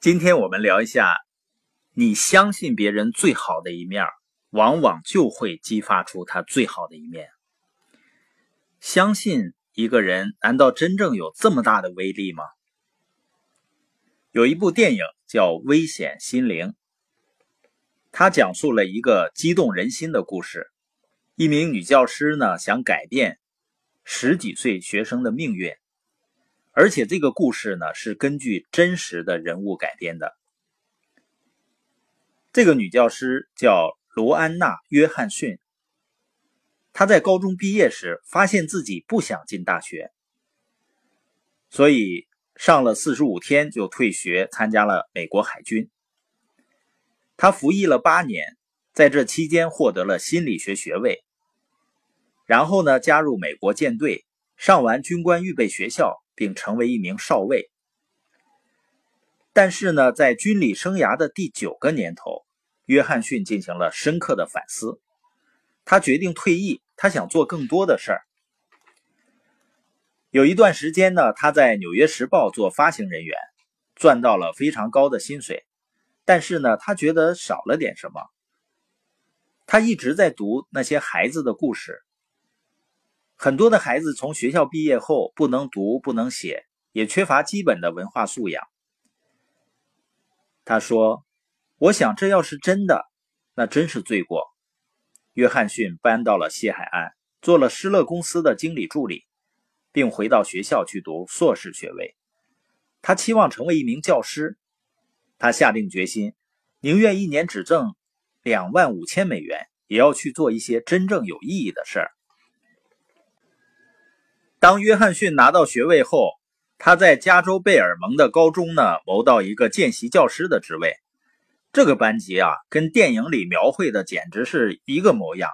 今天我们聊一下，你相信别人最好的一面，往往就会激发出他最好的一面。相信一个人，难道真正有这么大的威力吗？有一部电影叫《危险心灵》，它讲述了一个激动人心的故事。一名女教师呢，想改变十几岁学生的命运。而且这个故事呢是根据真实的人物改编的。这个女教师叫罗安娜·约翰逊。她在高中毕业时发现自己不想进大学，所以上了四十五天就退学，参加了美国海军。她服役了八年，在这期间获得了心理学学位，然后呢加入美国舰队，上完军官预备学校。并成为一名少尉，但是呢，在军旅生涯的第九个年头，约翰逊进行了深刻的反思。他决定退役，他想做更多的事儿。有一段时间呢，他在《纽约时报》做发行人员，赚到了非常高的薪水。但是呢，他觉得少了点什么。他一直在读那些孩子的故事。很多的孩子从学校毕业后不能读不能写，也缺乏基本的文化素养。他说：“我想这要是真的，那真是罪过。”约翰逊搬到了西海岸，做了施乐公司的经理助理，并回到学校去读硕士学位。他期望成为一名教师。他下定决心，宁愿一年只挣两万五千美元，也要去做一些真正有意义的事儿。当约翰逊拿到学位后，他在加州贝尔蒙的高中呢谋到一个见习教师的职位。这个班级啊，跟电影里描绘的简直是一个模样。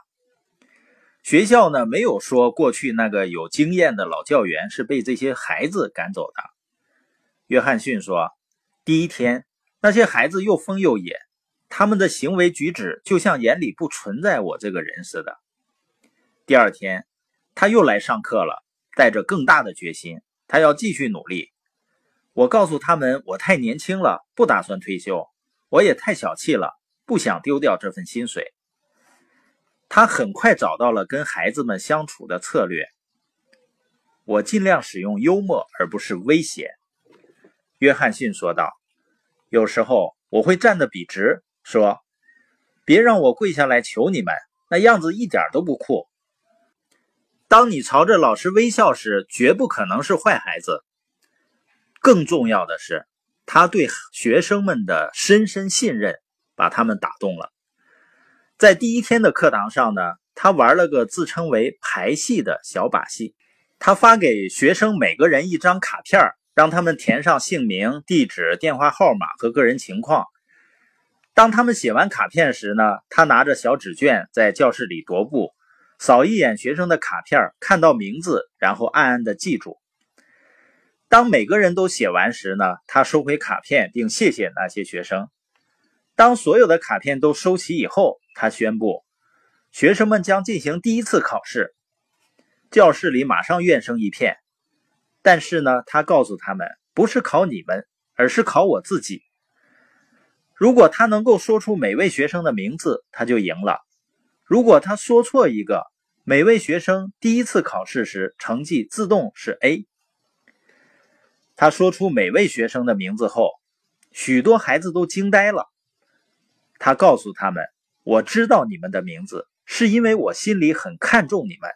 学校呢没有说过去那个有经验的老教员是被这些孩子赶走的。约翰逊说，第一天那些孩子又疯又野，他们的行为举止就像眼里不存在我这个人似的。第二天他又来上课了。带着更大的决心，他要继续努力。我告诉他们，我太年轻了，不打算退休。我也太小气了，不想丢掉这份薪水。他很快找到了跟孩子们相处的策略。我尽量使用幽默，而不是威胁。约翰逊说道：“有时候我会站得笔直，说：‘别让我跪下来求你们，那样子一点都不酷。’”当你朝着老师微笑时，绝不可能是坏孩子。更重要的是，他对学生们的深深信任把他们打动了。在第一天的课堂上呢，他玩了个自称为“排戏”的小把戏。他发给学生每个人一张卡片，让他们填上姓名、地址、电话号码和个人情况。当他们写完卡片时呢，他拿着小纸卷在教室里踱步。扫一眼学生的卡片，看到名字，然后暗暗的记住。当每个人都写完时呢，他收回卡片，并谢谢那些学生。当所有的卡片都收齐以后，他宣布，学生们将进行第一次考试。教室里马上怨声一片。但是呢，他告诉他们，不是考你们，而是考我自己。如果他能够说出每位学生的名字，他就赢了。如果他说错一个，每位学生第一次考试时成绩自动是 A。他说出每位学生的名字后，许多孩子都惊呆了。他告诉他们：“我知道你们的名字，是因为我心里很看重你们。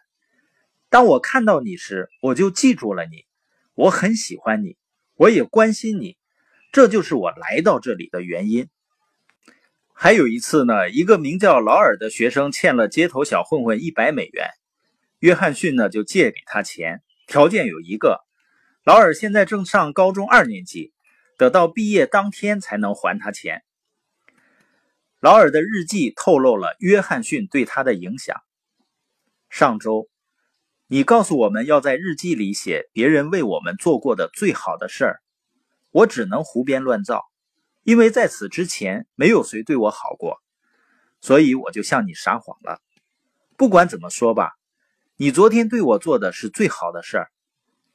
当我看到你时，我就记住了你。我很喜欢你，我也关心你，这就是我来到这里的原因。”还有一次呢，一个名叫劳尔的学生欠了街头小混混一百美元，约翰逊呢就借给他钱，条件有一个：劳尔现在正上高中二年级，得到毕业当天才能还他钱。劳尔的日记透露了约翰逊对他的影响。上周，你告诉我们要在日记里写别人为我们做过的最好的事儿，我只能胡编乱造。因为在此之前没有谁对我好过，所以我就向你撒谎了。不管怎么说吧，你昨天对我做的是最好的事儿。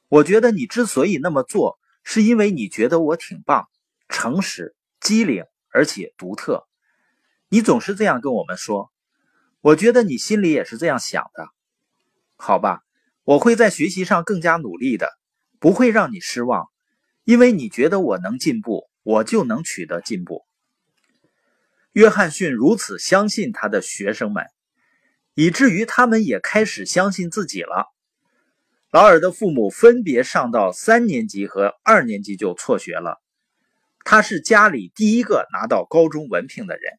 我觉得你之所以那么做，是因为你觉得我挺棒，诚实、机灵，而且独特。你总是这样跟我们说，我觉得你心里也是这样想的。好吧，我会在学习上更加努力的，不会让你失望，因为你觉得我能进步，我就能取得进步。约翰逊如此相信他的学生们，以至于他们也开始相信自己了。劳尔的父母分别上到三年级和二年级就辍学了，他是家里第一个拿到高中文凭的人。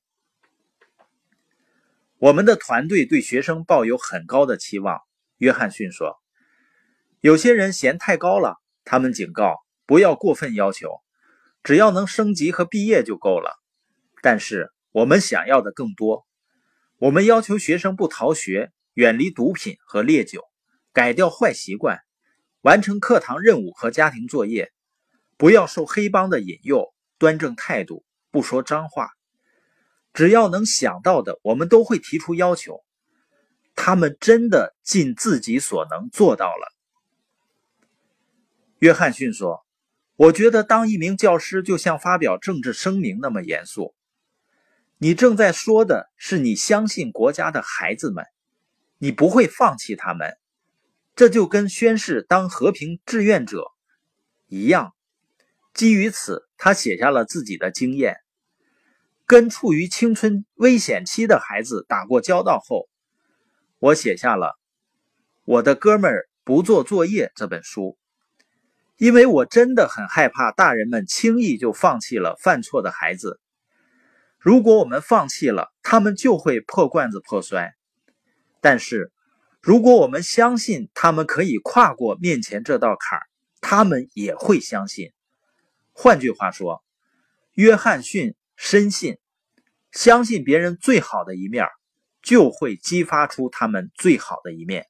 我们的团队对学生抱有很高的期望，约翰逊说：“有些人嫌太高了，他们警告不要过分要求，只要能升级和毕业就够了。但是。”我们想要的更多。我们要求学生不逃学，远离毒品和烈酒，改掉坏习惯，完成课堂任务和家庭作业，不要受黑帮的引诱，端正态度，不说脏话。只要能想到的，我们都会提出要求。他们真的尽自己所能做到了。约翰逊说：“我觉得当一名教师就像发表政治声明那么严肃。”你正在说的是你相信国家的孩子们，你不会放弃他们，这就跟宣誓当和平志愿者一样。基于此，他写下了自己的经验。跟处于青春危险期的孩子打过交道后，我写下了《我的哥们儿不做作业》这本书，因为我真的很害怕大人们轻易就放弃了犯错的孩子。如果我们放弃了，他们就会破罐子破摔。但是，如果我们相信他们可以跨过面前这道坎儿，他们也会相信。换句话说，约翰逊深信，相信别人最好的一面，就会激发出他们最好的一面。